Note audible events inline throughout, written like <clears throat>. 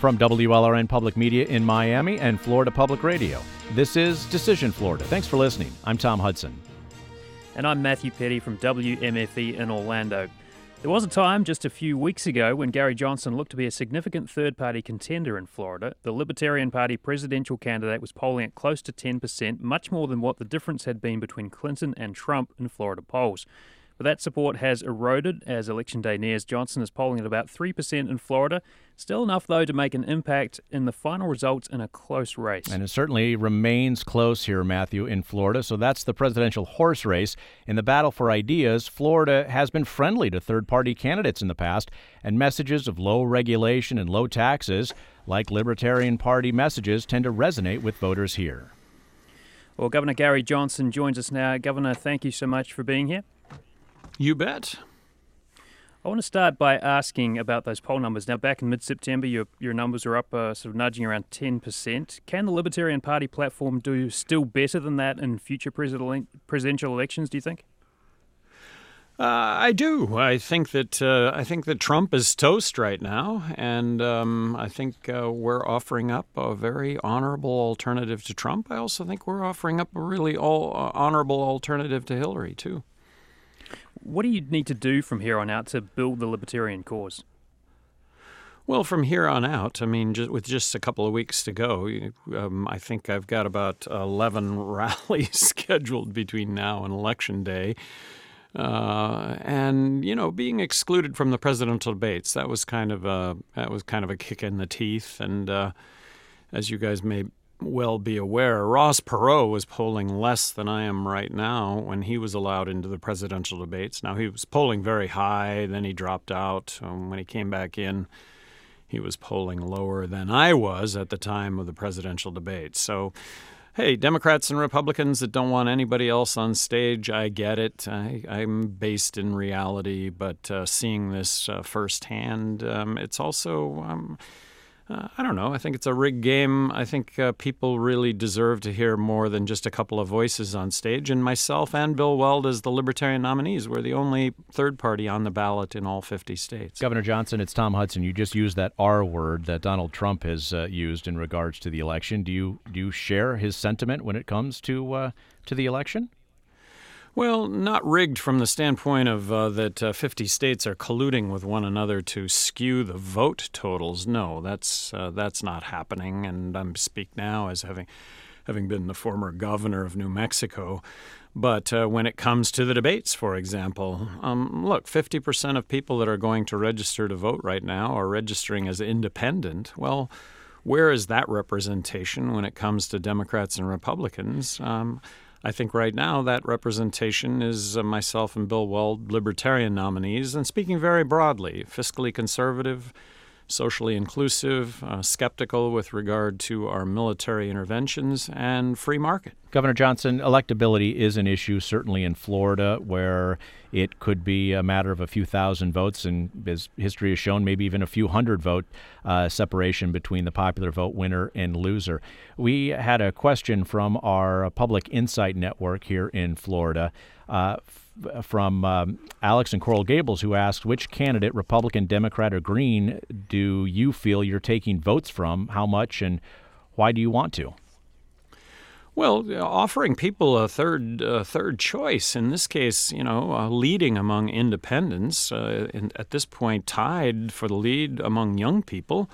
From WLRN Public Media in Miami and Florida Public Radio, this is Decision Florida. Thanks for listening. I'm Tom Hudson. And I'm Matthew Peddie from WMFE in Orlando. There was a time just a few weeks ago when Gary Johnson looked to be a significant third party contender in Florida. The Libertarian Party presidential candidate was polling at close to 10%, much more than what the difference had been between Clinton and Trump in Florida polls. But that support has eroded as Election Day nears. Johnson is polling at about 3% in Florida. Still enough, though, to make an impact in the final results in a close race. And it certainly remains close here, Matthew, in Florida. So that's the presidential horse race. In the battle for ideas, Florida has been friendly to third party candidates in the past, and messages of low regulation and low taxes, like Libertarian Party messages, tend to resonate with voters here. Well, Governor Gary Johnson joins us now. Governor, thank you so much for being here. You bet. I want to start by asking about those poll numbers. Now, back in mid September, your, your numbers were up, uh, sort of nudging around 10%. Can the Libertarian Party platform do still better than that in future presidential elections, do you think? Uh, I do. I think that uh, I think that Trump is toast right now, and um, I think uh, we're offering up a very honorable alternative to Trump. I also think we're offering up a really all, uh, honorable alternative to Hillary too. What do you need to do from here on out to build the libertarian cause? Well, from here on out, I mean, just, with just a couple of weeks to go, um, I think I've got about 11 <laughs> rallies <laughs> scheduled between now and Election Day. Uh, and you know, being excluded from the presidential debates that was kind of a that was kind of a kick in the teeth. And uh, as you guys may well be aware, Ross Perot was polling less than I am right now when he was allowed into the presidential debates. Now, he was polling very high, then he dropped out. Um, when he came back in, he was polling lower than I was at the time of the presidential debates. So, hey, Democrats and Republicans that don't want anybody else on stage, I get it. I, am based in reality, but uh, seeing this uh, firsthand, um, it's also. Um, uh, I don't know. I think it's a rigged game. I think uh, people really deserve to hear more than just a couple of voices on stage. And myself and Bill Weld, as the Libertarian nominees, were the only third party on the ballot in all 50 states. Governor Johnson, it's Tom Hudson. You just used that R word that Donald Trump has uh, used in regards to the election. Do you do you share his sentiment when it comes to uh, to the election? Well, not rigged from the standpoint of uh, that uh, 50 states are colluding with one another to skew the vote totals. No, that's uh, that's not happening. And I speak now as having having been the former governor of New Mexico. But uh, when it comes to the debates, for example, um, look, 50% of people that are going to register to vote right now are registering as independent. Well, where is that representation when it comes to Democrats and Republicans? Um, I think right now that representation is uh, myself and Bill Weld, libertarian nominees, and speaking very broadly, fiscally conservative, socially inclusive, uh, skeptical with regard to our military interventions, and free market. Governor Johnson, electability is an issue, certainly in Florida, where it could be a matter of a few thousand votes, and as history has shown, maybe even a few hundred vote uh, separation between the popular vote winner and loser. We had a question from our Public Insight Network here in Florida. Uh, from um, Alex and Coral Gables, who asked, which candidate, Republican, Democrat, or Green, do you feel you're taking votes from? How much and why do you want to? Well, offering people a third uh, third choice in this case, you know, uh, leading among independents, uh, in, at this point tied for the lead among young people,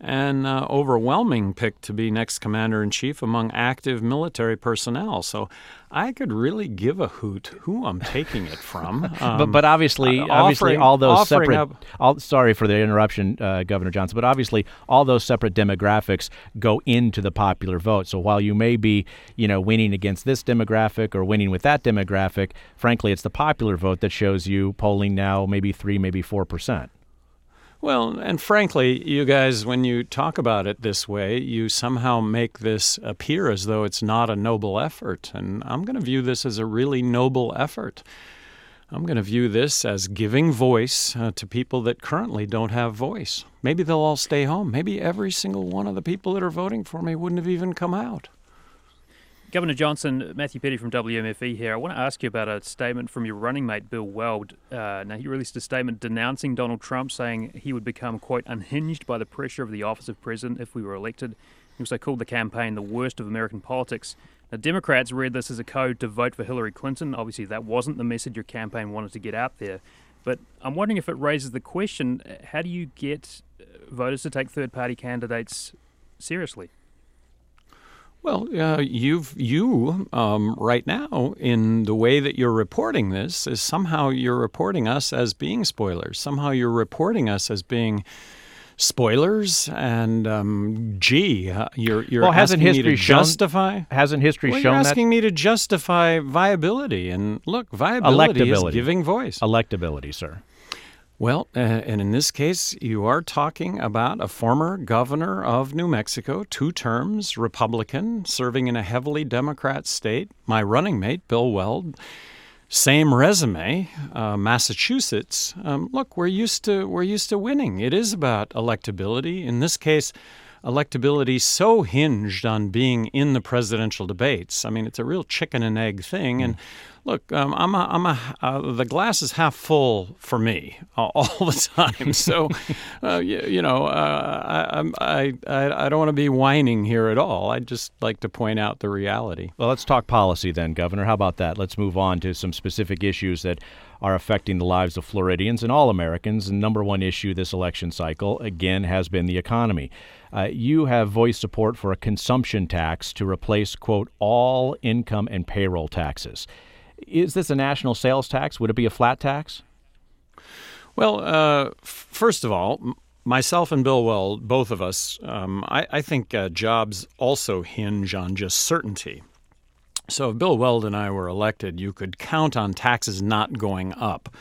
and uh, overwhelming pick to be next commander in chief among active military personnel. So I could really give a hoot who I'm taking it from. <laughs> Um, but but obviously, uh, obviously, offering, all those separate. Up, all, sorry for the interruption, uh, Governor Johnson. But obviously, all those separate demographics go into the popular vote. So while you may be, you know, winning against this demographic or winning with that demographic, frankly, it's the popular vote that shows you polling now maybe three, maybe four percent. Well, and frankly, you guys, when you talk about it this way, you somehow make this appear as though it's not a noble effort. And I'm going to view this as a really noble effort. I'm going to view this as giving voice uh, to people that currently don't have voice. Maybe they'll all stay home. Maybe every single one of the people that are voting for me wouldn't have even come out. Governor Johnson, Matthew Peddie from WMFE here. I want to ask you about a statement from your running mate, Bill Weld. Uh, now, he released a statement denouncing Donald Trump, saying he would become, quote, unhinged by the pressure of the office of president if we were elected. He also called the campaign the worst of American politics. Now, Democrats read this as a code to vote for Hillary Clinton. Obviously, that wasn't the message your campaign wanted to get out there. But I'm wondering if it raises the question how do you get voters to take third party candidates seriously? Well, uh, you've you um, right now in the way that you're reporting this is somehow you're reporting us as being spoilers. Somehow you're reporting us as being spoilers and um, gee, uh, you're you're well, hasn't asking history me to shown, justify. Hasn't history well, shown you're that? asking me to justify viability, and look, viability is giving voice. Electability, sir. Well, uh, and in this case, you are talking about a former governor of New Mexico, two terms, Republican, serving in a heavily Democrat state. My running mate, Bill Weld, same resume, uh, Massachusetts. Um, look, we're used to we're used to winning. It is about electability. In this case, electability so hinged on being in the presidential debates. I mean, it's a real chicken and egg thing. And look, um, I'm a, I'm a, uh, the glass is half full for me all, <laughs> all the time. So, <laughs> uh, you, you, know, uh, I, I, I don't want to be whining here at all. I'd just like to point out the reality. Well, let's talk policy then, Governor. How about that? Let's move on to some specific issues that are affecting the lives of Floridians and all Americans. And number one issue this election cycle, again, has been the economy. Uh, you have voiced support for a consumption tax to replace, quote, all income and payroll taxes. Is this a national sales tax? Would it be a flat tax? Well, uh, first of all, myself and Bill Weld, both of us, um, I, I, think uh, jobs also hinge on just certainty. So if Bill Weld and I were elected, you could count on taxes not going up.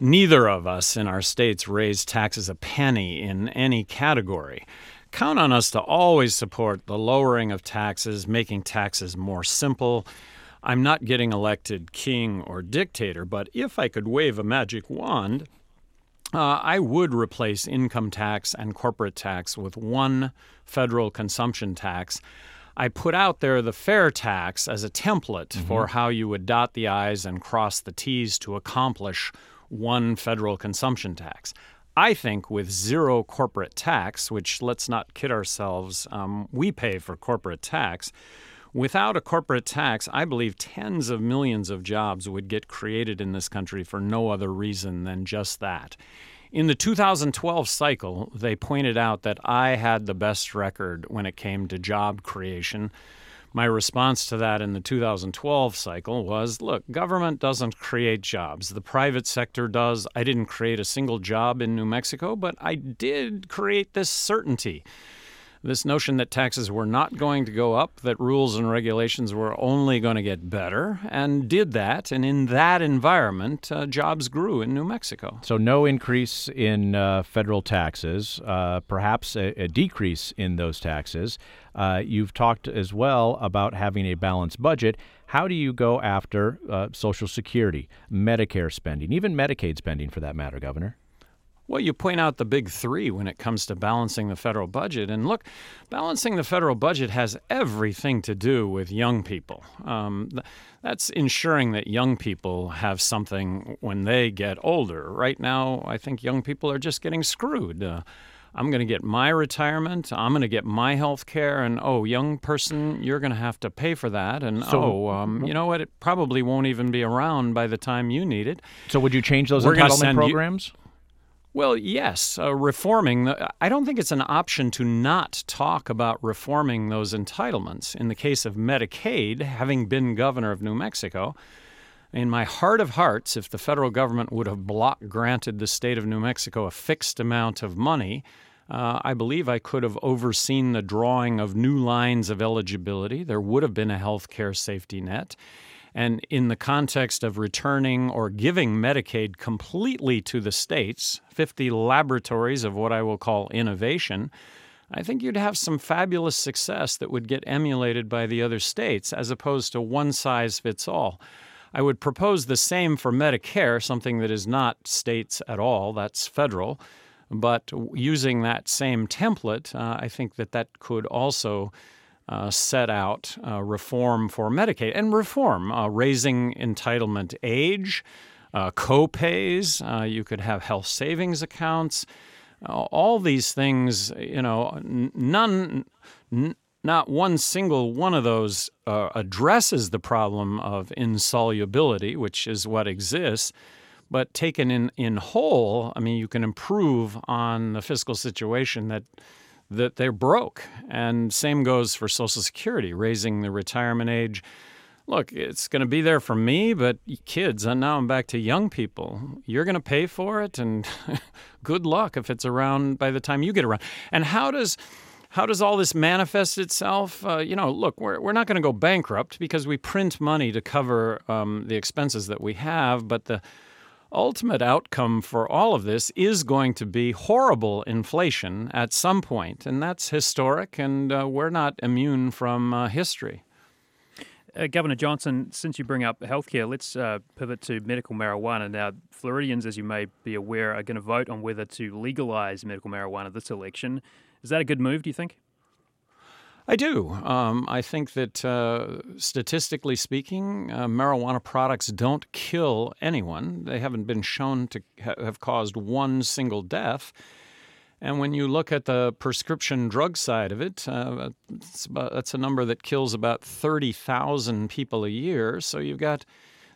Neither of us in our states raised taxes a penny in any category. Count on us to always support the lowering of taxes, making taxes more simple. I'm not getting elected king or dictator, but if I could wave a magic wand, uh, I would replace income tax and corporate tax with one federal consumption tax I put out there the fair tax as a template mm-hmm. for how you would dot the I's and cross the T's to accomplish one federal consumption tax. I think with zero corporate tax, which let's not kid ourselves, um, we pay for corporate tax. Without a corporate tax, I believe tens of millions of jobs would get created in this country for no other reason than just that. In the 2012 cycle, they pointed out that I had the best record when it came to job creation. My response to that in the 2012 cycle was look, government doesn't create jobs. The private sector does. I didn't create a single job in New Mexico, but I did create this certainty this notion that taxes were not going to go up, that rules and regulations were only going to get better, and did that. And in that environment, uh, jobs grew in New Mexico. So, no increase in uh, federal taxes, uh, perhaps a, a, decrease in those taxes. Uh, you've talked as well about having a balanced budget. How do you go after uh, Social Security, Medicare spending, even Medicaid spending for that matter, Governor? Well, you point out the big three when it comes to balancing the federal budget. And look, balancing the federal budget has everything to do with young people. Um, that's ensuring that young people have something when they get older. Right now, I think young people are just getting screwed. Uh, I'm going to get my retirement. I'm going to get my health care. And oh, young person, you're going to have to pay for that. And so, oh, um, you know what? It probably won't even be around by the time you need it. So, would you change those We're entitlement programs? You, well, yes, uh, reforming. I don't think it's an option to not talk about reforming those entitlements. In the case of Medicaid, having been governor of New Mexico, in my heart of hearts, if the federal government would have block granted the state of New Mexico a fixed amount of money, uh, I believe I could have overseen the drawing of new lines of eligibility. There would have been a health care safety net. And in the context of returning or giving Medicaid completely to the states, 50 laboratories of what I will call innovation, I think you'd have some fabulous success that would get emulated by the other states as opposed to one size fits all. I would propose the same for Medicare, something that is not states at all, that's federal. But using that same template, uh, I think that that could also uh, set out uh, reform for Medicaid and reform, uh, raising entitlement age, uh, co-pays. Uh, you could have health savings accounts. all these things, you know, none, n- not one single one of those addresses the problem of insolubility, which is what exists. But taken in, in whole, I mean, you can improve on the fiscal situation that that they're broke. And same goes for Social Security, raising the retirement age. Look, it's going to be there for me, but kids, and now I'm back to young people. You're going to pay for it, and <laughs> good luck if it's around by the time you get around. And how does how does all this manifest itself? Uh, you know, look, we're, we're not going to go bankrupt because we print money to cover um, the expenses that we have, but the ultimate outcome for all of this is going to be horrible inflation at some point, and that's historic, and uh, we're not immune from uh, history. Uh, Governor Johnson, since you bring up healthcare, let's uh, pivot to medical marijuana. Now, Floridians, as you may be aware, are going to vote on whether to legalize medical marijuana this election. Is that a good move, do you think? I do. Um, I think that uh, statistically speaking, uh, marijuana products don't kill anyone. They haven't been shown to ha- have caused one single death. And when you look at the prescription drug side of it, uh, about, that's a number that kills about 30,000 people a year. So you've got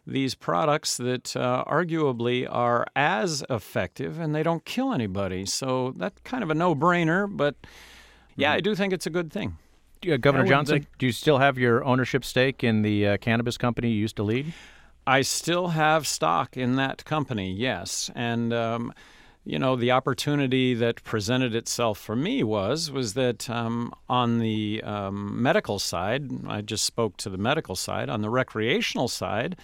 these products that uh, arguably are as effective and they don't kill anybody. So that's kind of a no brainer, but yeah, I do think it's a good thing uh, Governor Johnson, think... do you still have your ownership stake in the uh, cannabis company you used to lead? I still have stock in that company, yes. And, um, you know, the opportunity that presented itself for me was was that um, on the um, medical side, I just spoke to the medical side. On the recreational side,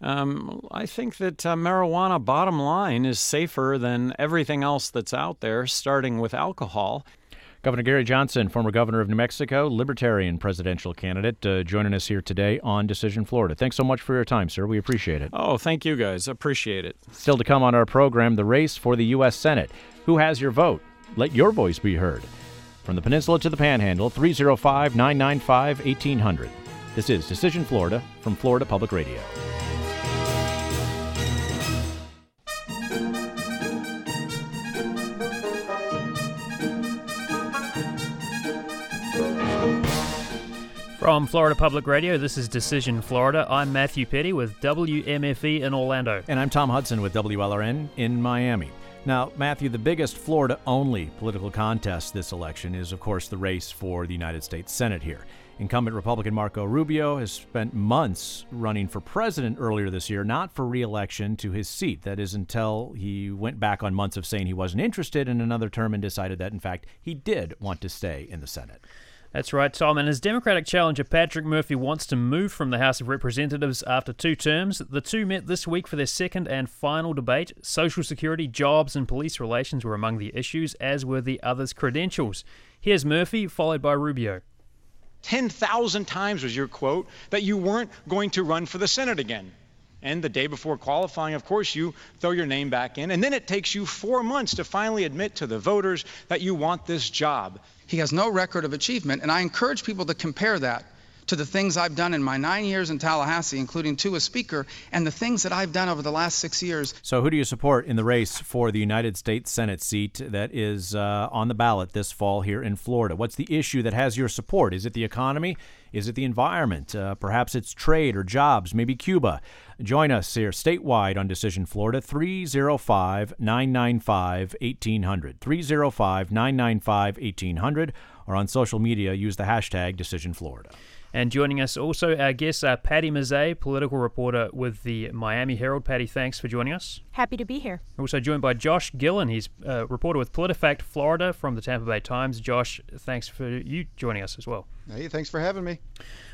um, I think that uh, marijuana, bottom line, is safer than everything else that's out there, starting with alcohol. Governor Gary Johnson, former governor of New Mexico, Libertarian presidential candidate, uh, joining us here today on Decision Florida. Thanks so much for your time, sir. We appreciate it. Oh, thank you guys. Appreciate it. Still to come on our program, the race for the U.S. Senate. Who has your vote? Let your voice be heard. From the peninsula to the panhandle, 305 995 1800. This is Decision Florida from Florida Public Radio. From Florida Public Radio, this is Decision Florida. I'm Matthew Peddie with WMFE in Orlando. And I'm Tom Hudson with WLRN in Miami. Now, Matthew, the biggest Florida only political contest this election is, of course, the race for the United States Senate here. Incumbent Republican Marco Rubio has spent months running for president earlier this year, not for reelection to his seat. That is until he went back on months of saying he wasn't interested in another term and decided that, in fact, he did want to stay in the Senate. That's right, Tom. And his Democratic challenger Patrick Murphy wants to move from the House of Representatives after two terms. The two met this week for their second and final debate. Social security, jobs, and police relations were among the issues, as were the others' credentials. Here's Murphy, followed by Rubio. 10,000 times was your quote that you weren't going to run for the Senate again. And the day before qualifying, of course, you throw your name back in. And then it takes you four months to finally admit to the voters that you want this job. He has no record of achievement, and I encourage people to compare that to the things I've done in my nine years in Tallahassee, including two as Speaker, and the things that I've done over the last six years. So, who do you support in the race for the United States Senate seat that is uh, on the ballot this fall here in Florida? What's the issue that has your support? Is it the economy? Is it the environment? Uh, perhaps it's trade or jobs, maybe Cuba. Join us here statewide on Decision Florida, 305 995 1800. 305 995 1800, or on social media, use the hashtag Decision Florida. And joining us also, our guest, uh, Patty Mazzei, political reporter with the Miami Herald. Patty, thanks for joining us. Happy to be here. Also joined by Josh Gillin. He's a reporter with PolitiFact Florida from the Tampa Bay Times. Josh, thanks for you joining us as well. Hey, thanks for having me.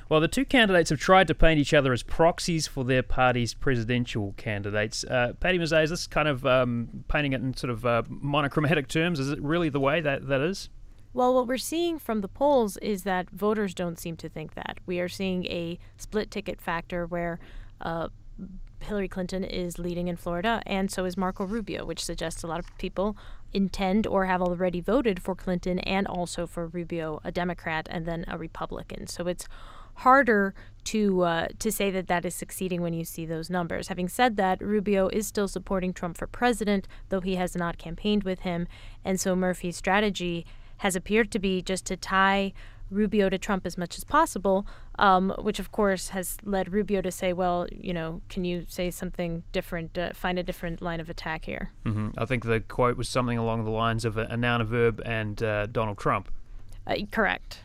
Well, the two candidates have tried to paint each other as proxies for their party's presidential candidates. Uh, Patty Mazzei, is this kind of um, painting it in sort of uh, monochromatic terms? Is it really the way that that is? Well, what we're seeing from the polls is that voters don't seem to think that. We are seeing a split ticket factor where uh, Hillary Clinton is leading in Florida, and so is Marco Rubio, which suggests a lot of people intend or have already voted for Clinton and also for Rubio, a Democrat, and then a Republican. So it's harder to uh, to say that that is succeeding when you see those numbers. Having said that, Rubio is still supporting Trump for president, though he has not campaigned with him, and so Murphy's strategy has appeared to be just to tie Rubio to Trump as much as possible, um, which of course has led Rubio to say, well, you know, can you say something different, uh, find a different line of attack here? Mm-hmm. I think the quote was something along the lines of a, a noun, a verb, and uh, Donald Trump. Uh, correct.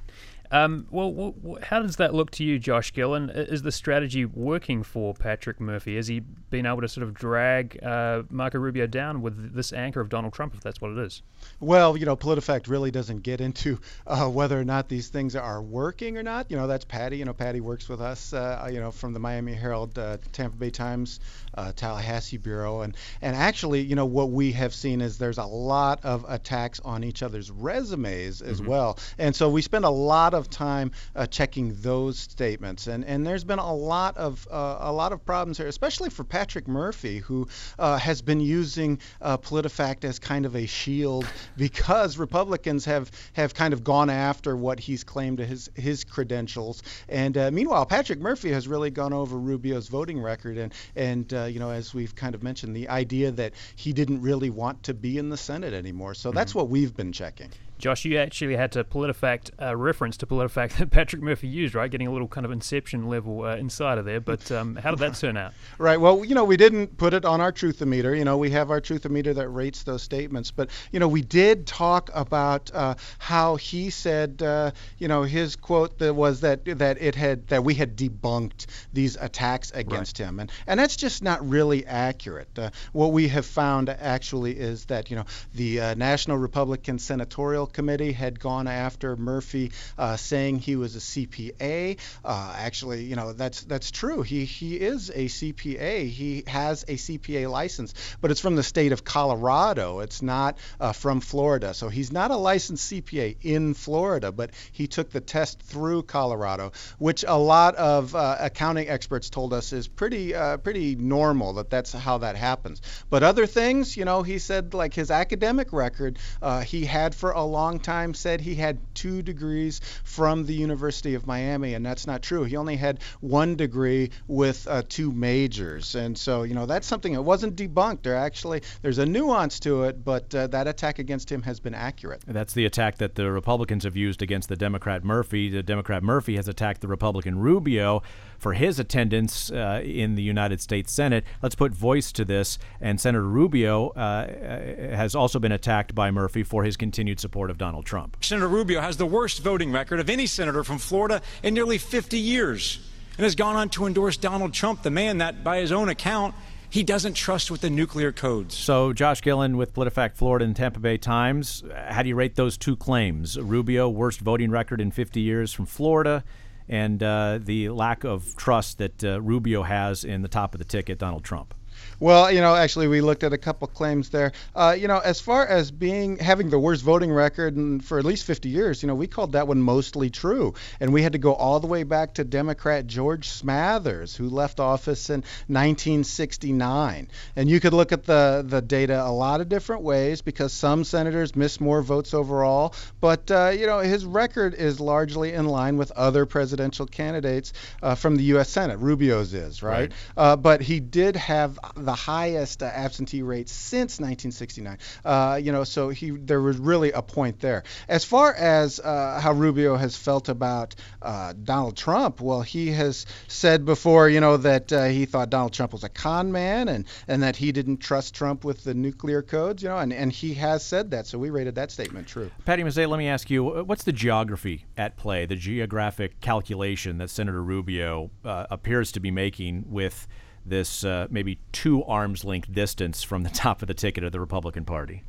Um, well, how does that look to you, Josh Gillin? Is the strategy working for Patrick Murphy? Has he been able to sort of drag uh, Marco Rubio down with this anchor of Donald Trump, if that's what it is? Well, you know, PolitiFact really doesn't get into uh, whether or not these things are working or not. You know, that's Patty. You know, Patty works with us, uh, you know, from the Miami Herald, uh, Tampa Bay Times, uh, Tallahassee Bureau. And, and actually, you know, what we have seen is there's a lot of attacks on each other's resumes as mm-hmm. well. And so we spend a lot of time uh, checking those statements. And, and there's been a lot of uh, a lot of problems here, especially for Patrick Murphy, who has been using PolitiFact as kind of a shield <laughs> because Republicans have have kind of gone after what he's claimed his his credentials. And uh, meanwhile, Patrick Murphy has really gone over Rubio's voting record, and and uh, you know as we've kind of mentioned, the idea that he didn't really want to be in the Senate anymore. So mm-hmm. that's what we've been checking. Josh, you actually had to PolitiFact uh, reference to PolitiFact <laughs> that Patrick Murphy used, right? Getting a little kind of inception level uh, insider there. But um, how did that <laughs> turn out? Right. Well, you know, we didn't put it on our truthometer. You know, we have our truthometer that rates those statements. But you know, we did talk about uh, how he said, uh, you know, his quote that was that that it had that we had debunked these attacks against right. him, and and that's just not really accurate. Uh, what we have found actually is that you know the uh, National Republican Senatorial Committee had gone after Murphy, uh, saying he was a CPA. Uh, actually, you know that's that's true. He he is a CPA. He has a CPA license, but it's from the state of Colorado. It's not uh, from Florida. So he's not a licensed CPA in Florida, but he took the test through Colorado, which a lot of uh, accounting experts told us is pretty uh, pretty normal. That that's how that happens. But other things, you know, he said like his academic record, uh, he had for a long time said he had two degrees from the University of Miami, and that's not true. He only had one degree with uh, two majors, and so you know that's something that wasn't debunked. There actually there's a nuance to it, but uh, that attack against him has been accurate. That's the attack that the Republicans have used against the Democrat Murphy. The Democrat Murphy has attacked the Republican Rubio for his attendance uh, in the United States Senate. Let's put voice to this. And Senator Rubio uh, uh has also been attacked by Murphy for his continued support of Donald Trump. Senator Rubio has the worst voting record of any senator from Florida in nearly 50 years and has gone on to endorse Donald Trump, the man that, by his own account, he doesn't trust with the nuclear codes. So, Josh Gillin with PolitiFact Florida and Tampa Bay Times, how do you rate those two claims? Rubio, worst voting record in 50 years from Florida, and uh, the lack of trust that uh, Rubio has in the top of the ticket, Donald Trump. Well, you know, actually, we looked at a couple claims there. Uh, you know, as far as being having the worst voting record in, for at least 50 years, you know, we called that one mostly true, and we had to go all the way back to Democrat George Smathers, who left office in 1969. And you could look at the the data a lot of different ways because some senators miss more votes overall, but uh, you know, his record is largely in line with other presidential candidates uh, from the U.S. Senate. Rubio's is right, right. Uh, but he did have the highest uh, absentee rate since 1969. Uh, you know, so he there was really a point there. As far as uh, how Rubio has felt about uh, Donald Trump, well, he has said before, you know, that uh, he thought Donald Trump was a con man and and that he didn't trust Trump with the nuclear codes, you know, and and he has said that. So we rated that statement true. Patty Mazzei, let me ask you, what's the geography at play, the geographic calculation that Senator Rubio uh, appears to be making with this uh, maybe two arms length distance from the <laughs> top of the ticket of the Republican Party?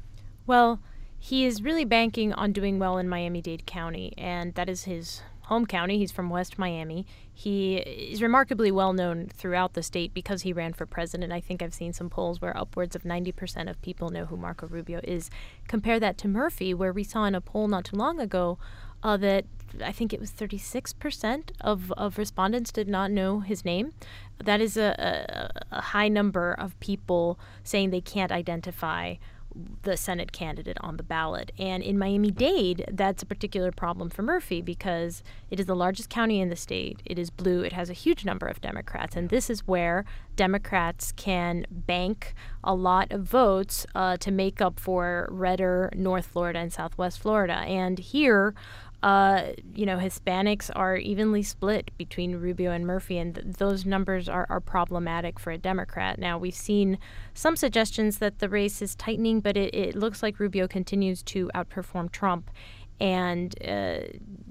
Well, he is really banking on doing well in Miami Dade County, and that is his home county. He's from West Miami. He is remarkably well known throughout the state because he ran for president. I think I've seen some polls where upwards of 90% of people know who Marco Rubio is. Compare that to Murphy, where we saw in a poll not too long ago uh, that I think it was 36% of, of respondents did not know his name. That is a, a, a high number of people saying they can't identify the Senate candidate on the ballot. And in Miami Dade, that's a particular problem for Murphy because it is the largest county in the state. It is blue. It has a huge number of Democrats. And this is where Democrats can bank a lot of votes uh, to make up for redder North Florida and Southwest Florida. And here, uh, you know, Hispanics are evenly split between Rubio and Murphy, and th- those numbers are, are problematic for a Democrat. Now, we've seen some suggestions that the race is tightening, but it, it looks like Rubio continues to outperform Trump. And uh,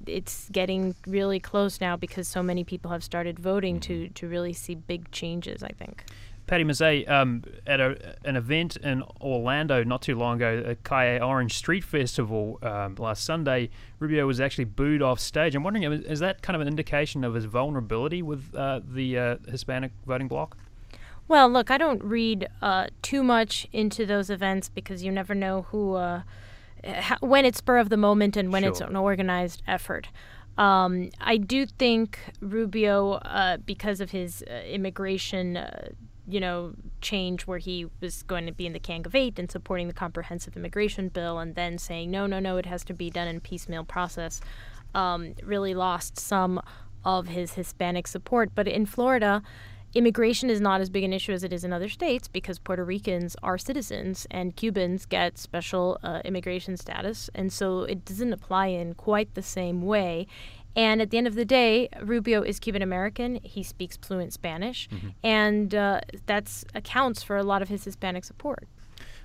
it's getting really close now because so many people have started voting to, to really see big changes, I think. Patty Mazzei, um, at a, an event in Orlando not too long ago, a Calle Orange Street Festival um, last Sunday, Rubio was actually booed off stage. I'm wondering, is that kind of an indication of his vulnerability with uh, the uh, Hispanic voting bloc? Well, look, I don't read uh, too much into those events because you never know who, uh, how, when it's spur of the moment and when sure. it's an organized effort. Um, I do think Rubio, uh, because of his uh, immigration you know, change where he was going to be in the Gang of Eight and supporting the comprehensive immigration bill, and then saying no, no, no, it has to be done in piecemeal process, um, really lost some of his Hispanic support. But in Florida, immigration is not as big an issue as it is in other states because Puerto Ricans are citizens and Cubans get special uh, immigration status, and so it doesn't apply in quite the same way. And at the end of the day, Rubio is Cuban American. He speaks fluent Spanish, mm-hmm. and uh, that accounts for a lot of his Hispanic support.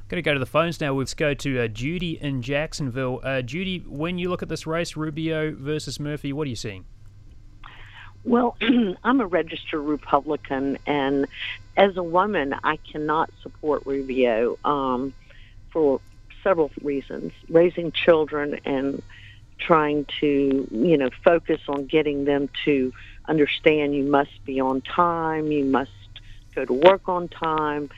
Going to go to the phones now. Let's go to uh, Judy in Jacksonville. Uh, Judy, when you look at this race, Rubio versus Murphy, what are you seeing? Well, <clears throat> I'm a registered Republican, and as a woman, I cannot support Rubio um, for several reasons. Raising children and trying to, you know, focus on getting them to understand you must be on time, you must go to work on time,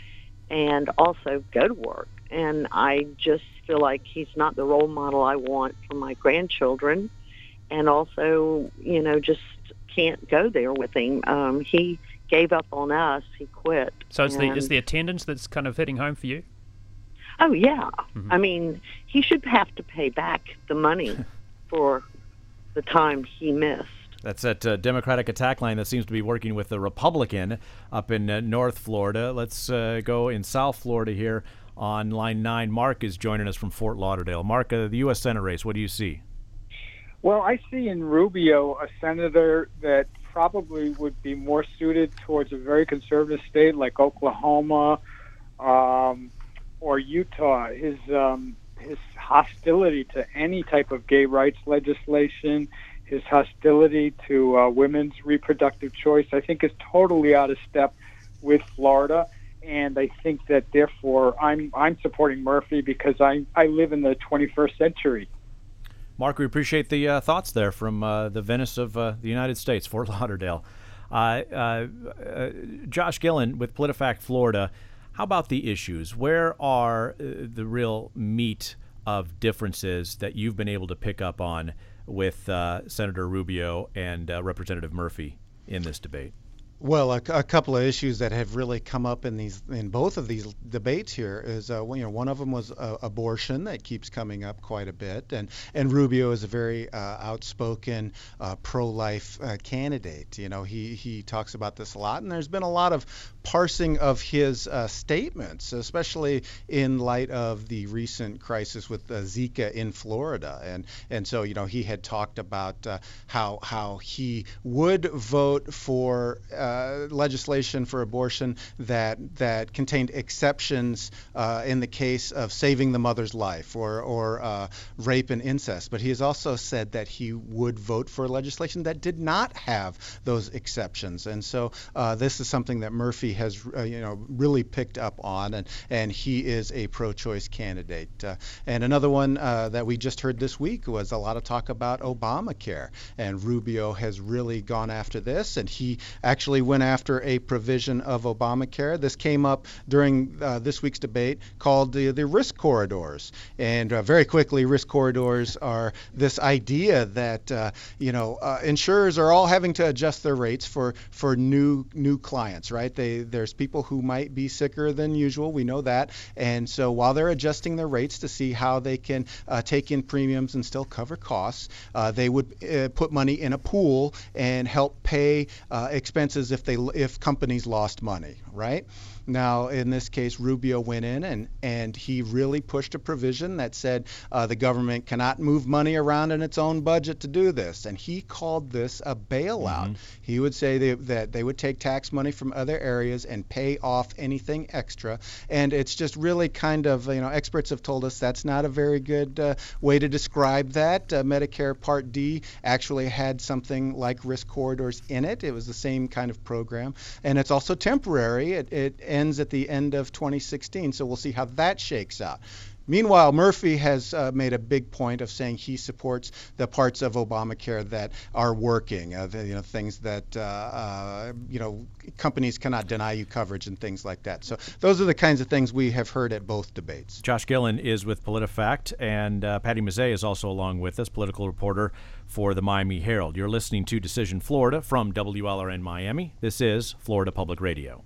and also go to work. And I just feel like he's not the role model I want for my grandchildren, and also, you know, just can't go there with him. Um, he gave up on us. He quit. So it's the it's the attendance that's kind of hitting home for you. Oh yeah, mm-hmm. I mean, he should have to pay back the money <laughs> for the time he missed. That's that uh, Democratic attack line that seems to be working with the Republican up in uh, North Florida. Let's uh, go in South Florida here on line nine. Mark is joining us from Fort Lauderdale. Mark, uh, the U.S. Senate race, what do you see? Well, I see in Rubio a senator that probably would be more suited towards a very conservative state like Oklahoma um, or Utah. His um, his hostility to any type of gay rights legislation, his hostility to uh, women's reproductive choice, I think is totally out of step with Florida. And I think that therefore I'm I'm supporting Murphy because I, I live in the 21st century. Mark, we appreciate the uh, thoughts there from uh, the Venice of uh, the United States, Fort Lauderdale. Uh, uh, Josh Gillin with PolitiFact Florida. How about the issues? Where are uh, the real meat of differences that you've been able to pick up on with uh, Senator Rubio and uh, Representative Murphy in this debate? Well, a, a, couple of issues that have really come up in these in both of these debates here is uh, you know one of them was uh, abortion that keeps coming up quite a bit, and and Rubio is a very uh, outspoken uh, pro-life uh, candidate. You know he he talks about this a lot, and there's been a lot of parsing of his uh, statements, especially in light of the recent crisis with Zika in Florida, and and so you know he had talked about how how he would vote for uh, legislation for abortion that that contained exceptions uh, in the case of saving the mother's life or or uh, rape and incest. But he has also said that he would vote for legislation that did not have those exceptions. And so uh, this is something that Murphy has uh, you know really picked up on, and and he is a pro-choice candidate. and another one that we just heard this week was a lot of talk about Obamacare, and Rubio has really gone after this, and he actually went after a provision of Obamacare. This came up during uh, this week's debate called the, the risk corridors. And uh, very quickly, risk corridors are this idea that uh, you know uh, insurers are all having to adjust their rates for for new new clients, right? They there's people who might be sicker than usual. We know that, and so while they're adjusting their rates to see how they can uh, take in premiums and still cover costs, uh, they would put money in a pool and help pay uh, if they if companies lost money, right? Now, in this case, Rubio went in and, and he really pushed a provision that said uh, the government cannot move money around in its own budget to do this. And he called this a bailout. Mm-hmm. He would say they, that they would take tax money from other areas and pay off anything extra. And it's just really kind of, you know, experts have told us that's not a very good uh, way to describe that. Uh, Medicare Part D actually had something like risk corridors in it. It was the same kind of program. And it's also temporary. It, it ends at the end of 2016. So we'll see how that shakes out. Meanwhile, Murphy has uh, made a big point of saying he supports the parts of Obamacare that are working, uh, the, you know, things that uh, uh, you know companies cannot deny you coverage and things like that. So those are the kinds of things we have heard at both debates. Josh Gillin is with PolitiFact, and uh, Patty Mazzei is also along with us, political reporter for the Miami Herald. You're listening to Decision Florida from WLRN Miami. This is Florida Public Radio.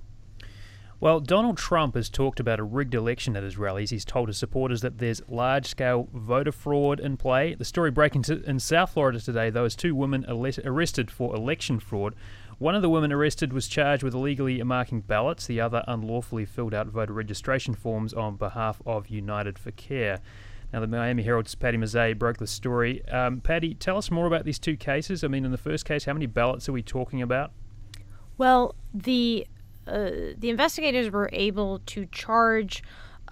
Well, Donald Trump has talked about a rigged election at his rallies. He's told his supporters that there's large scale voter fraud in play. The story breaking in South Florida today, though, is two women arrested for election fraud. One of the women arrested was charged with illegally marking ballots, the other unlawfully filled out voter registration forms on behalf of United for Care. Now, the Miami Herald's Patty Mazzei broke the story. Um, Patty, tell us more about these two cases. I mean, in the first case, how many ballots are we talking about? Well, the the investigators were able to charge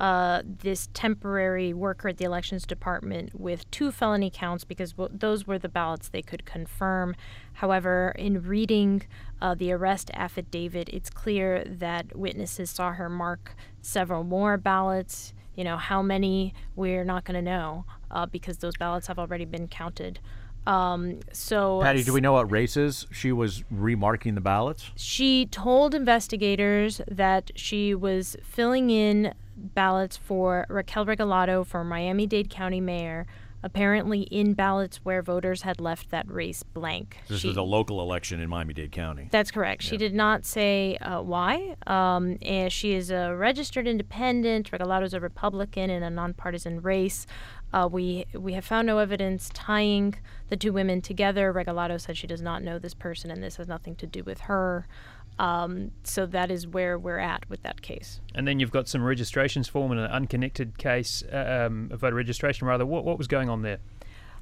uh, this temporary worker at the elections department with two felony counts because w- those were the ballots they could confirm. However, in reading uh, the arrest affidavit, it's clear that witnesses saw her mark several more ballots. You know, how many we're not going to know uh, because those ballots have already been counted. Um, so, Patty, do we know what races she was remarking the ballots? She told investigators that she was filling in ballots for Raquel Regalado for Miami Dade County Mayor, apparently in ballots where voters had left that race blank. This she, is a local election in Miami Dade County. That's correct. Yeah. She did not say uh, why. Um, and she is a registered independent. Regalado is a Republican in a nonpartisan race. Uh, we we have found no evidence tying the two women together. Regalado said she does not know this person, and this has nothing to do with her. Um, so that is where we're at with that case. And then you've got some registrations form in an unconnected case, uh, um, voter registration rather. What what was going on there?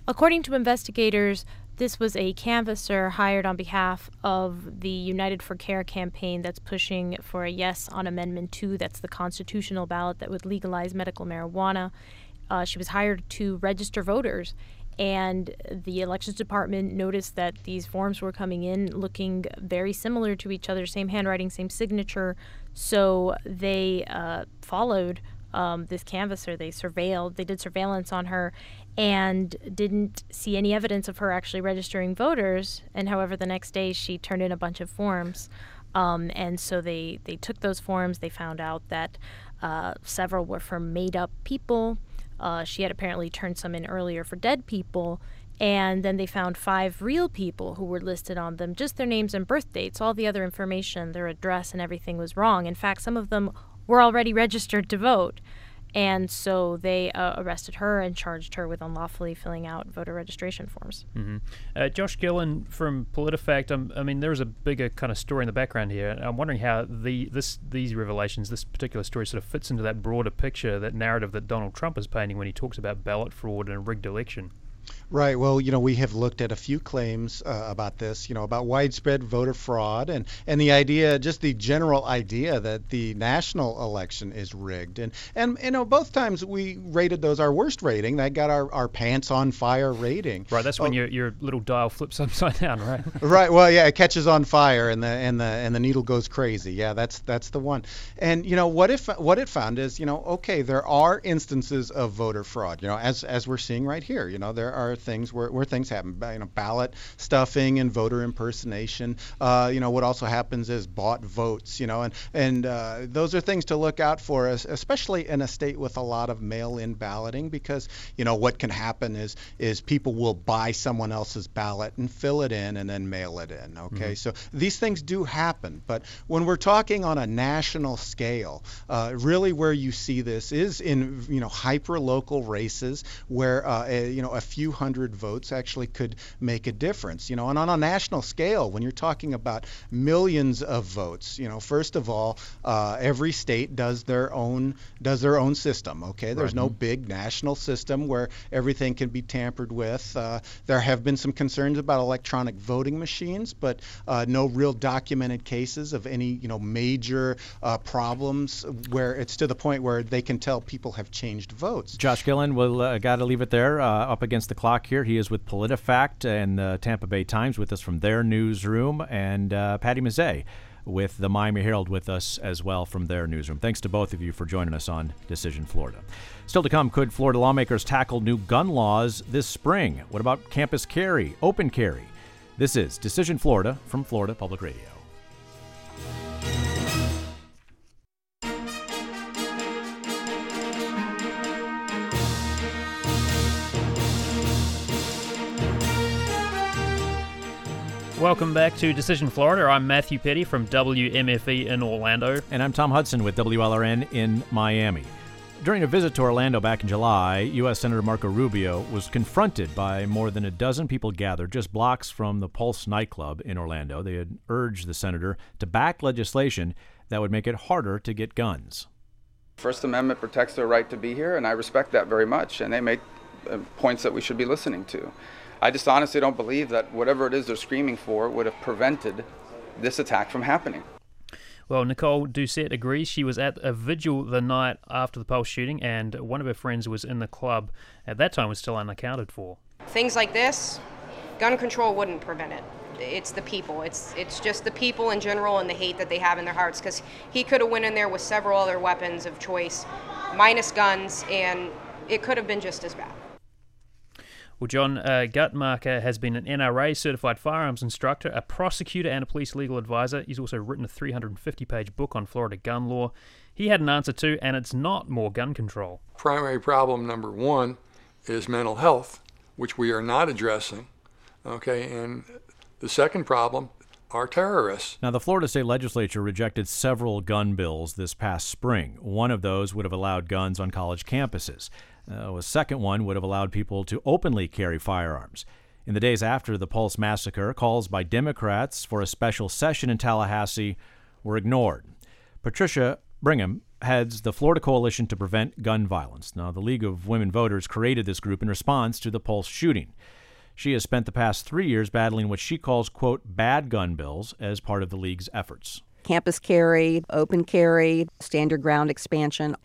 According to investigators, this was a canvasser hired on behalf of the United for Care campaign that's pushing for a yes on Amendment 2. That's the constitutional ballot that would legalize medical marijuana. Uh, she was hired to register voters, and the elections department noticed that these forms were coming in looking very similar to each other, same handwriting, same signature. So they uh, followed um, this canvasser. They surveilled, they did surveillance on her, and didn't see any evidence of her actually registering voters. And however, the next day she turned in a bunch of forms. Um, and so they, they took those forms. They found out that uh, several were from made up people. Uh, she had apparently turned some in earlier for dead people. And then they found five real people who were listed on them, just their names and birth dates. All the other information, their address, and everything was wrong. In fact, some of them were already registered to vote. And so they uh, arrested her and charged her with unlawfully filling out voter registration forms. Mm-hmm. Uh, Josh Gillin from PolitiFact. Um, I mean, there's a bigger kind of story in the background here. I'm wondering how the this these revelations, this particular story, sort of fits into that broader picture, that narrative that Donald Trump is painting when he talks about ballot fraud and a rigged election. Right. Well, you know, we have looked at a few claims uh, about this, you know, about widespread voter fraud and, and the idea, just the general idea that the national election is rigged. And, and you know, both times we rated those our worst rating. That got our, our pants on fire rating. Right. That's when oh. your, your little dial flips <laughs> upside down, right? <laughs> right. Well, yeah, it catches on fire and the and the and the needle goes crazy. Yeah, that's that's the one. And you know what if what it found is, you know, okay, there are instances of voter fraud. You know, as as we're seeing right here. You know, there are, are things where, where things happen. You know, ballot stuffing and voter impersonation. Uh, you know, what also happens is bought votes. You know, and and uh, those are things to look out for, especially in a state with a lot of mail-in balloting, because you know what can happen is is people will buy someone else's ballot and fill it in and then mail it in. Okay, mm-hmm. so these things do happen, but when we're talking on a national scale, uh, really where you see this is in you know hyper local races where uh, you know a few hundred votes actually could make a difference. You know, and on a national scale, when you're talking about millions of votes, you know, first of all, uh, every state does their own does their own system. Okay, there's right. no big national system where everything can be tampered with. Uh, there have been some concerns about electronic voting machines, but uh, no real documented cases of any you know major uh, problems where it's to the point where they can tell people have changed votes. Josh Gillin, we'll uh, got to leave it there. Uh, up against the clock here, he is with PolitiFact and the Tampa Bay Times with us from their newsroom, and uh, Patty Mazzei with the Miami Herald with us as well from their newsroom. Thanks to both of you for joining us on Decision Florida. Still to come, could Florida lawmakers tackle new gun laws this spring? What about campus carry, open carry? This is Decision Florida from Florida Public Radio. Welcome back to Decision Florida. I'm Matthew Peddie from WMFE in Orlando. And I'm Tom Hudson with WLRN in Miami. During a visit to Orlando back in July, U.S. Senator Marco Rubio was confronted by more than a dozen people gathered just blocks from the Pulse nightclub in Orlando. They had urged the senator to back legislation that would make it harder to get guns. First Amendment protects their right to be here, and I respect that very much, and they make uh, points that we should be listening to. I just honestly don't believe that whatever it is they're screaming for would have prevented this attack from happening. Well, Nicole Doucette agrees. She was at a vigil the night after the Pulse shooting, and one of her friends was in the club. At that time, was still unaccounted for. Things like this, gun control wouldn't prevent it. It's the people. It's it's just the people in general and the hate that they have in their hearts. Because he could have went in there with several other weapons of choice, minus guns, and it could have been just as bad. Well, John uh, Gutmacher has been an NRA certified firearms instructor, a prosecutor, and a police legal advisor. He's also written a 350 page book on Florida gun law. He had an answer to, and it's not more gun control. Primary problem number one is mental health, which we are not addressing. Okay, and the second problem are terrorists. Now, the Florida State Legislature rejected several gun bills this past spring. One of those would have allowed guns on college campuses. Uh, a second one would have allowed people to openly carry firearms. In the days after the Pulse massacre, calls by Democrats for a special session in Tallahassee were ignored. Patricia Brigham heads the Florida Coalition to Prevent Gun Violence. Now, the League of Women Voters created this group in response to the Pulse shooting. She has spent the past three years battling what she calls, quote, bad gun bills as part of the League's efforts. Campus carry, open carry, stand your ground expansion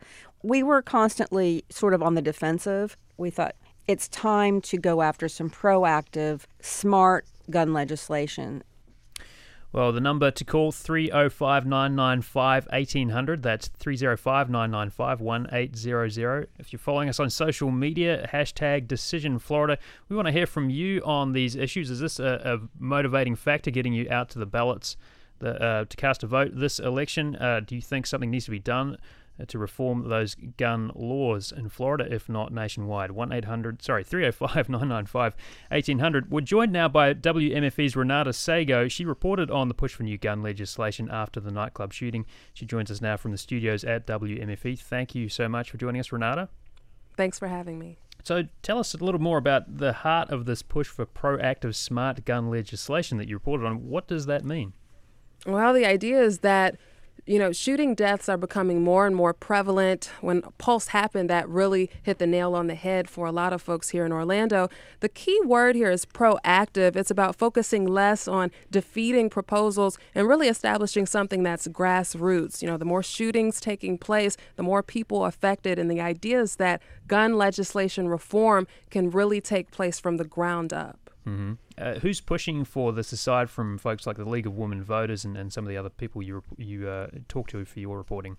we were constantly sort of on the defensive. We thought it's time to go after some proactive, smart gun legislation. Well, the number to call 305 995 1800. That's 305 995 1800. If you're following us on social media, hashtag Decision Florida. We want to hear from you on these issues. Is this a, a motivating factor getting you out to the ballots the, uh, to cast a vote this election? Uh, do you think something needs to be done Uh, to reform those gun laws in Florida, if not nationwide. 1 800, sorry, 305 995 1800. We're joined now by WMFE's Renata Sago. She reported on the push for new gun legislation after the nightclub shooting. She joins us now from the studios at WMFE. Thank you so much for joining us, Renata. Thanks for having me. So, tell us a little more about the heart of this push for proactive smart gun legislation that you reported on. What does that mean? Well, the idea is that you know, shooting deaths are becoming more and more prevalent. When Pulse happened, that really hit the nail on the head for a lot of folks here in Orlando. The key word here is proactive. It's about focusing less on defeating proposals and really establishing something that's grassroots. You know, the more shootings taking place, the more people affected, and the idea is that gun legislation reform can really take place from the ground up. Mm-hmm. Uh, who's pushing for this aside from folks like the League of Women Voters and, and some of the other people you you uh, talk to for your reporting?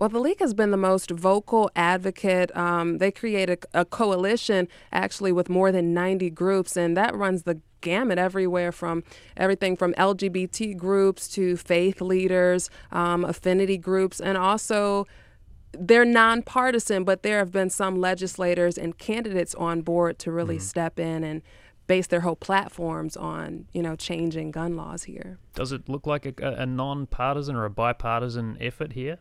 Well, the league has been the most vocal advocate. Um, they created a coalition actually with more than 90 groups, and that runs the gamut everywhere from everything from LGBT groups to faith leaders, um, affinity groups, and also they're nonpartisan, but there have been some legislators and candidates on board to really mm-hmm. step in and base their whole platforms on, you know, changing gun laws here. Does it look like a, a nonpartisan or a bipartisan effort here?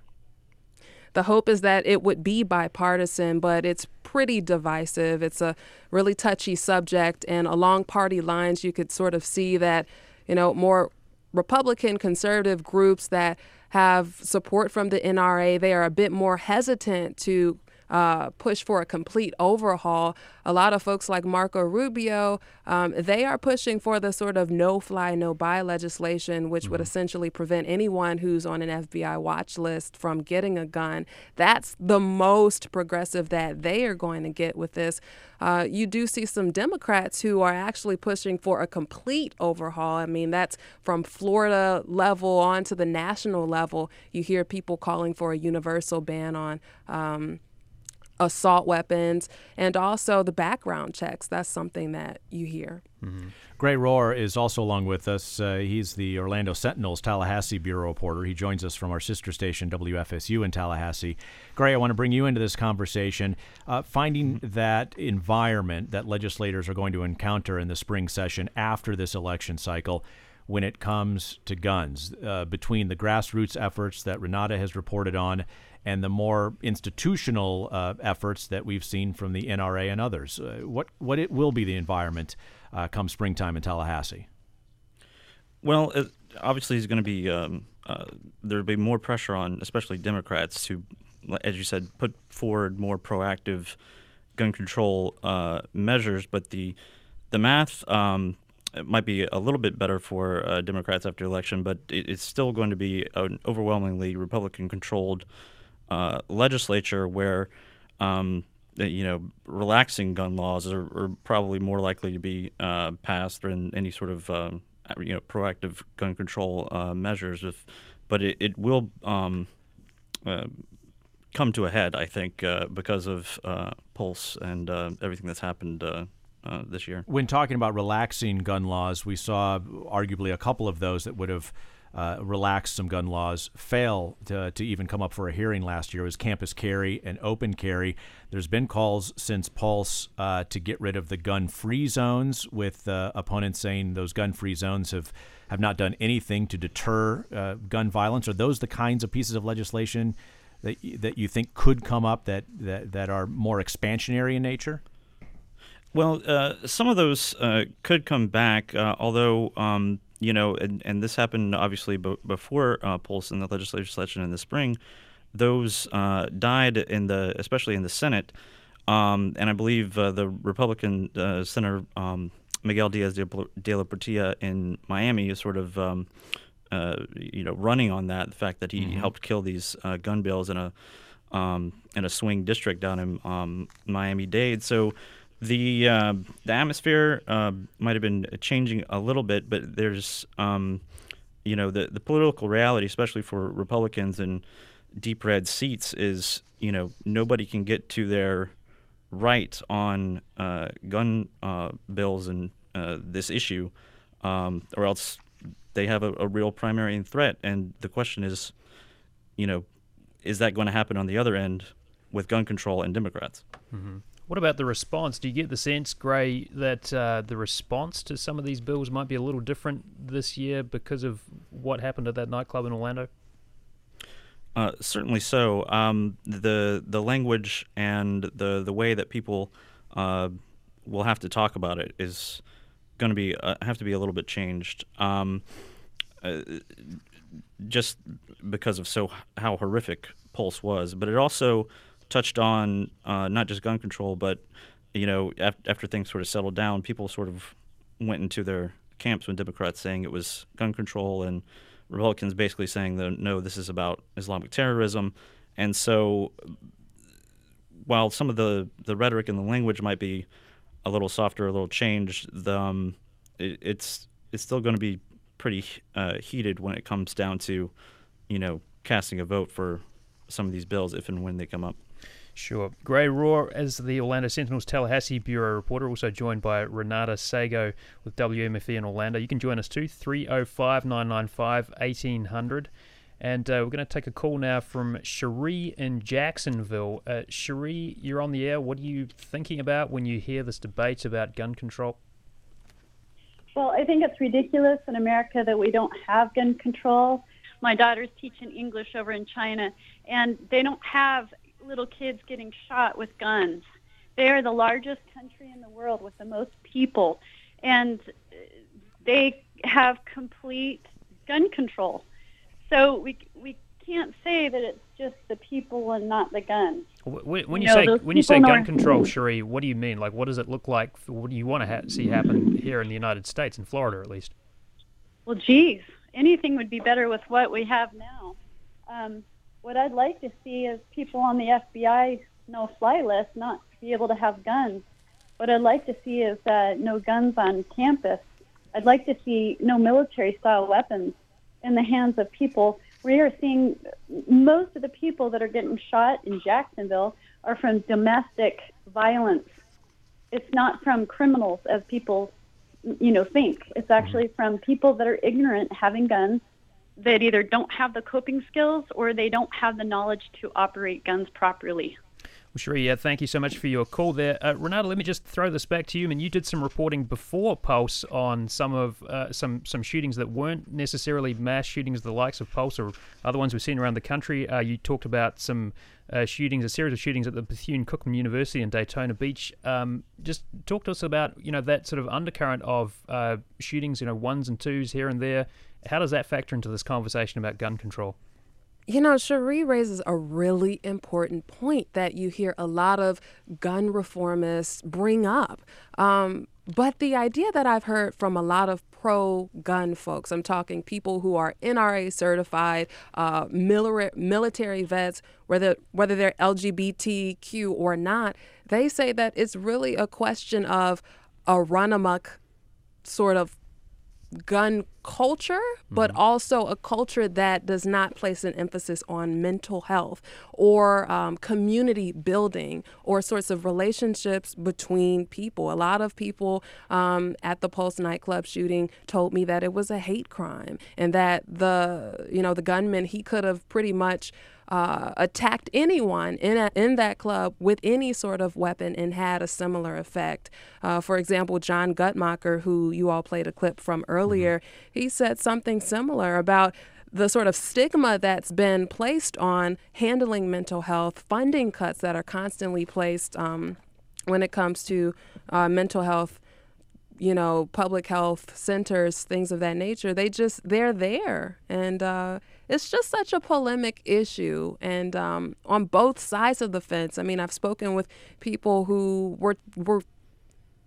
The hope is that it would be bipartisan, but it's pretty divisive. It's a really touchy subject, and along party lines, you could sort of see that, you know, more Republican conservative groups that have support from the NRA, they are a bit more hesitant to uh, push for a complete overhaul. A lot of folks like Marco Rubio, um, they are pushing for the sort of no fly, no buy legislation, which mm-hmm. would essentially prevent anyone who's on an FBI watch list from getting a gun. That's the most progressive that they are going to get with this. Uh, you do see some Democrats who are actually pushing for a complete overhaul. I mean, that's from Florida level on to the national level. You hear people calling for a universal ban on. Um, assault weapons, and also the background checks. That's something that you hear. Mm-hmm. Gray Rohr is also along with us. Uh, he's the Orlando Sentinel's Tallahassee bureau reporter. He joins us from our sister station, WFSU, in Tallahassee. Gray, I want to bring you into this conversation. Uh, finding that environment that legislators are going to encounter in the spring session after this election cycle when it comes to guns, uh, between the grassroots efforts that Renata has reported on and the more institutional uh, efforts that we've seen from the NRA and others. Uh, what what it will be the environment uh, come springtime in Tallahassee? Well, obviously, it's going to be um, uh, there'll be more pressure on, especially Democrats, to, as you said, put forward more proactive gun control uh, measures. But the the math. Um, it might be a little bit better for uh, Democrats after election, but it, it's still going to be an overwhelmingly Republican-controlled uh, legislature where um, you know relaxing gun laws are, are, probably more likely to be uh, passed than any sort of um, you know proactive gun control uh, measures. If, but it, it will um, uh, come to a head, I think, uh, because of uh, Pulse and everything that's happened. this year. When talking about relaxing gun laws, we saw arguably a couple of those that would have uh, relaxed some gun laws fail to, to even come up for a hearing last year. It was campus carry and open carry. There's been calls since Pulse uh, to get rid of the gun free zones, with uh, opponents saying those gun free zones have, have not done anything to deter uh, gun violence. Are those the kinds of pieces of legislation that, that you think could come up that, that, that are more expansionary in nature? Well, uh, some of those could come back, although. Um, you know, and, and this happened obviously b- before uh, Pulse in the legislative session in the spring. Those uh, died in the, especially in the Senate, um, and I believe uh, the Republican uh, Senator um, Miguel Diaz de, la Portilla in Miami is sort of, um, uh, you know, running on that the fact that he mm-hmm. helped kill these uh, gun bills in a um, in a swing district down in um, Miami Dade. So the uh, the atmosphere uh, might have been changing a little bit, but there's um, you know the the political reality, especially for Republicans in deep red seats, is you know nobody can get to their right on uh, gun uh, bills and uh, this issue, um, or else they have a, a real primary threat. And the question is, you know, is that going to happen on the other end with gun control and Democrats? Mm-hmm. What about the response? Do you get the sense, Gray, that uh, the response to some of these bills might be a little different this year because of what happened at that nightclub in Orlando? Uh, certainly so. Um, the the language and the the way that people uh, will have to talk about it is going to be uh, have to be a little bit changed. Um, uh, just because of so how horrific Pulse was, but it also touched on uh, not just gun control, but you know, after, after things sort of settled down, people sort of went into their camps when Democrats saying it was gun control and Republicans basically saying that no, this is about Islamic terrorism. And so, while some of the, the rhetoric and the language might be a little softer, a little changed, the, um, it, it's it's still going to be pretty uh, heated when it comes down to, you know, casting a vote for some of these bills if and when they come up. Sure. Gray Rohr, as the Orlando Sentinel's Tallahassee Bureau reporter, also joined by Renata Sago with WMFE in Orlando. You can join us too, 305 995 1800. And uh, we're going to take a call now from Cherie in Jacksonville. Uh, Cherie, you're on the air. What are you thinking about when you hear this debate about gun control? Well, I think it's ridiculous in America that we don't have gun control. My daughter's teaching English over in China, and they don't have little kids getting shot with guns. They are the largest country in the world with the most people, and they have complete gun control. So we we can't say that it's just the people and not the guns. When, when you, you know, say when you say gun control, Cherie, what do you mean? Like, what does it look like? What do you want to ha- see happen here in the United States, in Florida, at least? Well, geez, anything would be better with what we have now. Um, what I'd like to see is people on the FBI no-fly list not be able to have guns. What I'd like to see is uh, no guns on campus. I'd like to see no military-style weapons in the hands of people. We are seeing most of the people that are getting shot in Jacksonville are from domestic violence. It's not from criminals, as people, you know, think. It's actually from people that are ignorant having guns that either don't have the coping skills or they don't have the knowledge to operate guns properly. Well, yeah, thank you so much for your call there. Uh, Renata, let me just throw this back to you. I mean, you did some reporting before Pulse on some of uh, some some shootings that weren't necessarily mass shootings, the likes of Pulse or other ones we've seen around the country. Uh, you talked about some uh, shootings, a series of shootings at the Bethune Cookman University in Daytona Beach. Um, just talk to us about you know that sort of undercurrent of uh, shootings, you know, ones and twos here and there. How does that factor into this conversation about gun control? You know, Cherie raises a really important point that you hear a lot of gun reformists bring up. Um, but the idea that I've heard from a lot of pro gun folks, I'm talking people who are NRA certified, uh, military vets, whether, whether they're LGBTQ or not, they say that it's really a question of a run amok sort of gun culture, but mm-hmm. also a culture that does not place an emphasis on mental health or um, community building or sorts of relationships between people. A lot of people um, at the Pulse nightclub shooting told me that it was a hate crime and that the you know the gunman he could have pretty much uh, attacked anyone in, a, in that club with any sort of weapon and had a similar effect. Uh, for example, John Gutmacher, who you all played a clip from earlier, mm-hmm. He said something similar about the sort of stigma that's been placed on handling mental health, funding cuts that are constantly placed um, when it comes to uh, mental health you know, public health centers, things of that nature. They just they're there, and uh, it's just such a polemic issue. And um, on both sides of the fence, I mean, I've spoken with people who were were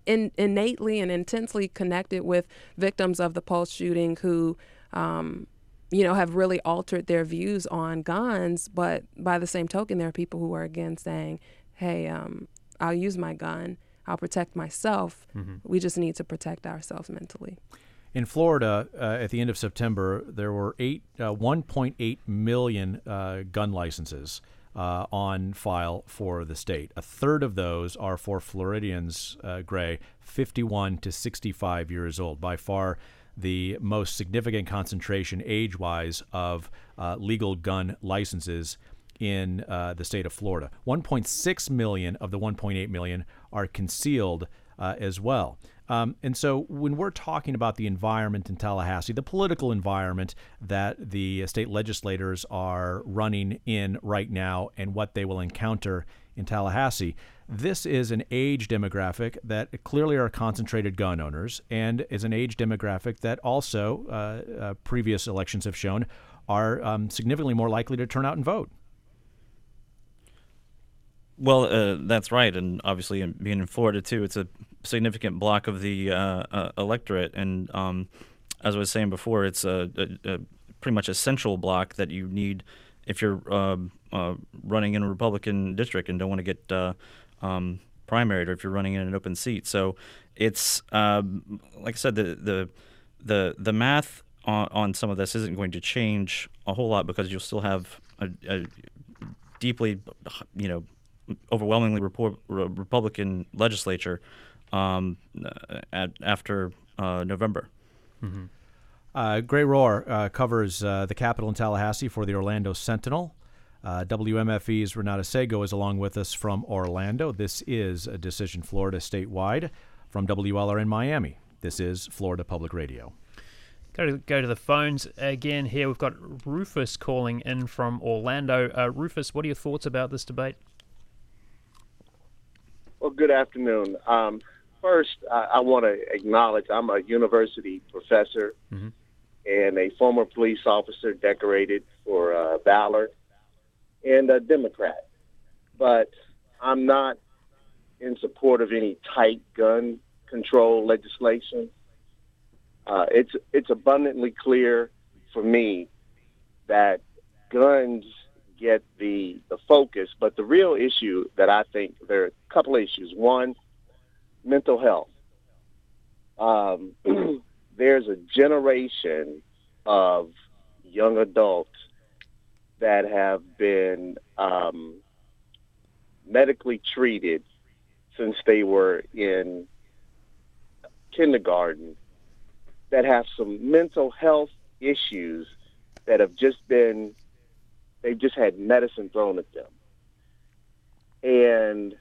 in, innately and intensely connected with victims of the Pulse shooting who. Um, you know, have really altered their views on guns, but by the same token, there are people who are again saying, "Hey, um, I'll use my gun." I'll protect myself. Mm-hmm. We just need to protect ourselves mentally. In Florida, uh, at the end of September, there were eight, uh, 1.8 million uh, gun licenses uh, on file for the state. A third of those are for Floridians, uh, Gray, 51 to 65 years old. By far, the most significant concentration age-wise of uh, legal gun licenses in uh, the state of Florida. 1.6 million of the 1.8 million are concealed uh, as well. Um, and so, when we're talking about the environment in Tallahassee, the political environment that the state legislators are running in right now and what they will encounter in Tallahassee, this is an age demographic that clearly are concentrated gun owners and is an age demographic that also, uh, uh previous elections have shown, are um, significantly more likely to turn out and vote. Well, uh, that's right, and obviously, being in Florida too, it's a significant block of the uh, uh, electorate. And um, as I was saying before, it's a, a, a, pretty much essential block that you need if you're um, uh, running in a Republican district and don't want to get um, primaried, or if you're running in an open seat. So it's um, like I said, the the the the math on, on some of this isn't going to change a whole lot because you'll still have a, a deeply, you know, overwhelmingly Republican legislature um, at, after uh, November. Mm-hmm. Uh, Gray Rohr uh, covers uh, the capital in Tallahassee for the Orlando Sentinel. Uh, WMFE's Renata Sago is along with us from Orlando. This is a Decision Florida statewide from WLRN Miami. This is Florida Public Radio. Go to go to the phones again. Here we've got Rufus calling in from Orlando. Uh, Rufus, what are your thoughts about this debate? Well, good afternoon. Um, first, I, I want to acknowledge I'm a university professor mm-hmm. and a former police officer decorated for uh, valor and a Democrat. But I'm not in support of any tight gun control legislation. Uh, it's it's abundantly clear for me that guns get the the focus, but the real issue that I think there are a couple of issues. One, mental health. Um, <clears throat> there's a generation of young adults that have been um, medically treated since they were in kindergarten that have some mental health issues that have just been they've just had medicine thrown at them and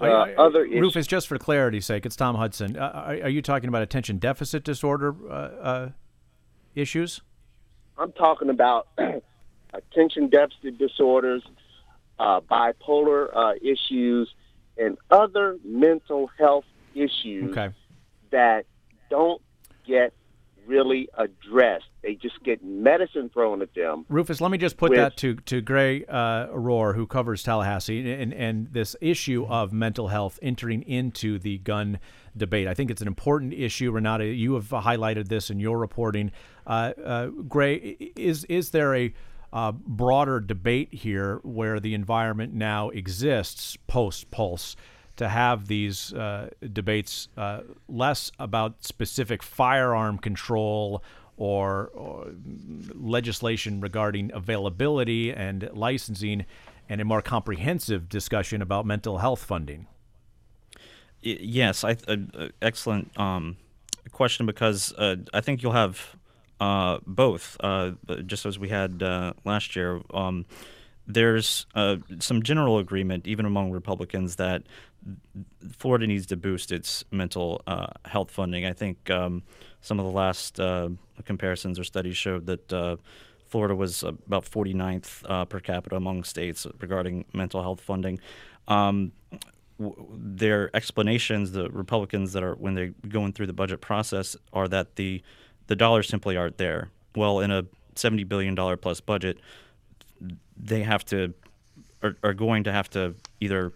uh, are, other Rufus, just for clarity's sake, it's Tom Hudson. Uh, are, are, you talking about attention deficit disorder uh, uh issues? I'm talking about <clears throat> attention deficit disorders, uh, bipolar uh, issues, and other mental health issues okay. that don't get really addressed. Get medicine thrown at them. Rufus, let me just put with, that to to Gray uh, Rohr, who covers Tallahassee, and and this issue of mental health entering into the gun debate. I think it's an important issue. Renata, you have highlighted this in your reporting. Uh, uh, Gray, is is there a uh, broader debate here where the environment now exists post Pulse to have these uh, debates uh, less about specific firearm control or, or, legislation regarding availability and licensing and a more comprehensive discussion about mental health funding. Yes, I, uh, excellent um, question because uh, I think you'll have uh, both, uh, just as we had uh, last year. Um, there's uh, some general agreement, even among Republicans, that Florida needs to boost its mental uh, health funding. I think um, some of the last uh, comparisons or studies showed that Florida was about 49th per capita among states regarding mental health funding. Um, their explanations, the Republicans that are when they're going through the budget process, are that the the dollars simply aren't there. Well, in a seventy billion dollar plus budget, they have to are, are going to have to either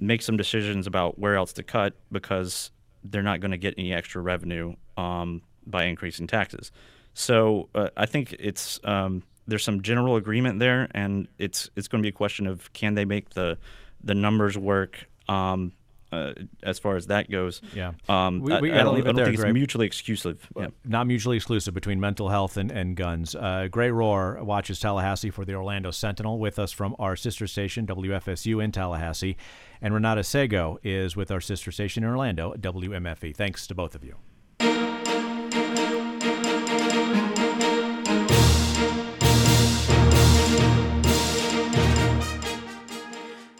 make some decisions about where else to cut because they're not going to get any extra revenue um, by increasing taxes. So uh, I think it's um, there's some general agreement there, and it's it's going to be a question of can they make the the numbers work um, uh, as far as that goes. Yeah. Um, we, we I, I, don't, I don't there, think it's mutually exclusive. Yeah. Not mutually exclusive between mental health and, and guns. Uh, Gray Rohr watches Tallahassee for the Orlando Sentinel with us from our sister station, WFSU in Tallahassee. And Renata Sago is with our sister station in Orlando, WMFE. Thanks to both of you.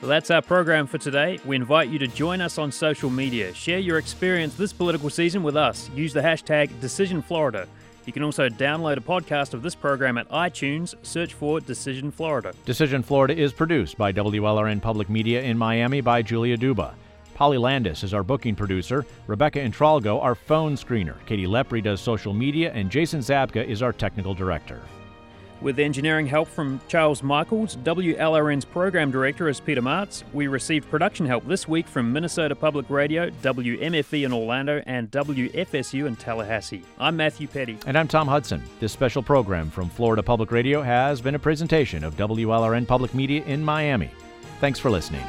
Well, that's our program for today. We invite you to join us on social media. Share your experience this political season with us. Use the hashtag DecisionFlorida. You can also download a podcast of this program at iTunes. Search for Decision Florida. Decision Florida is produced by WLRN Public Media in Miami by Julia Duba. Polly Landis is our booking producer, Rebecca Intralgo our phone screener, Katie Lepri does social media, and Jason Zabka is our technical director. With engineering help from Charles Michaels, WLRN's program director is Peter Martz. We received production help this week from Minnesota Public Radio, WMFE in Orlando, and WFSU in Tallahassee. I'm Matthew Peddie. And I'm Tom Hudson. This special program from Florida Public Radio has been a presentation of WLRN Public Media in Miami. Thanks for listening.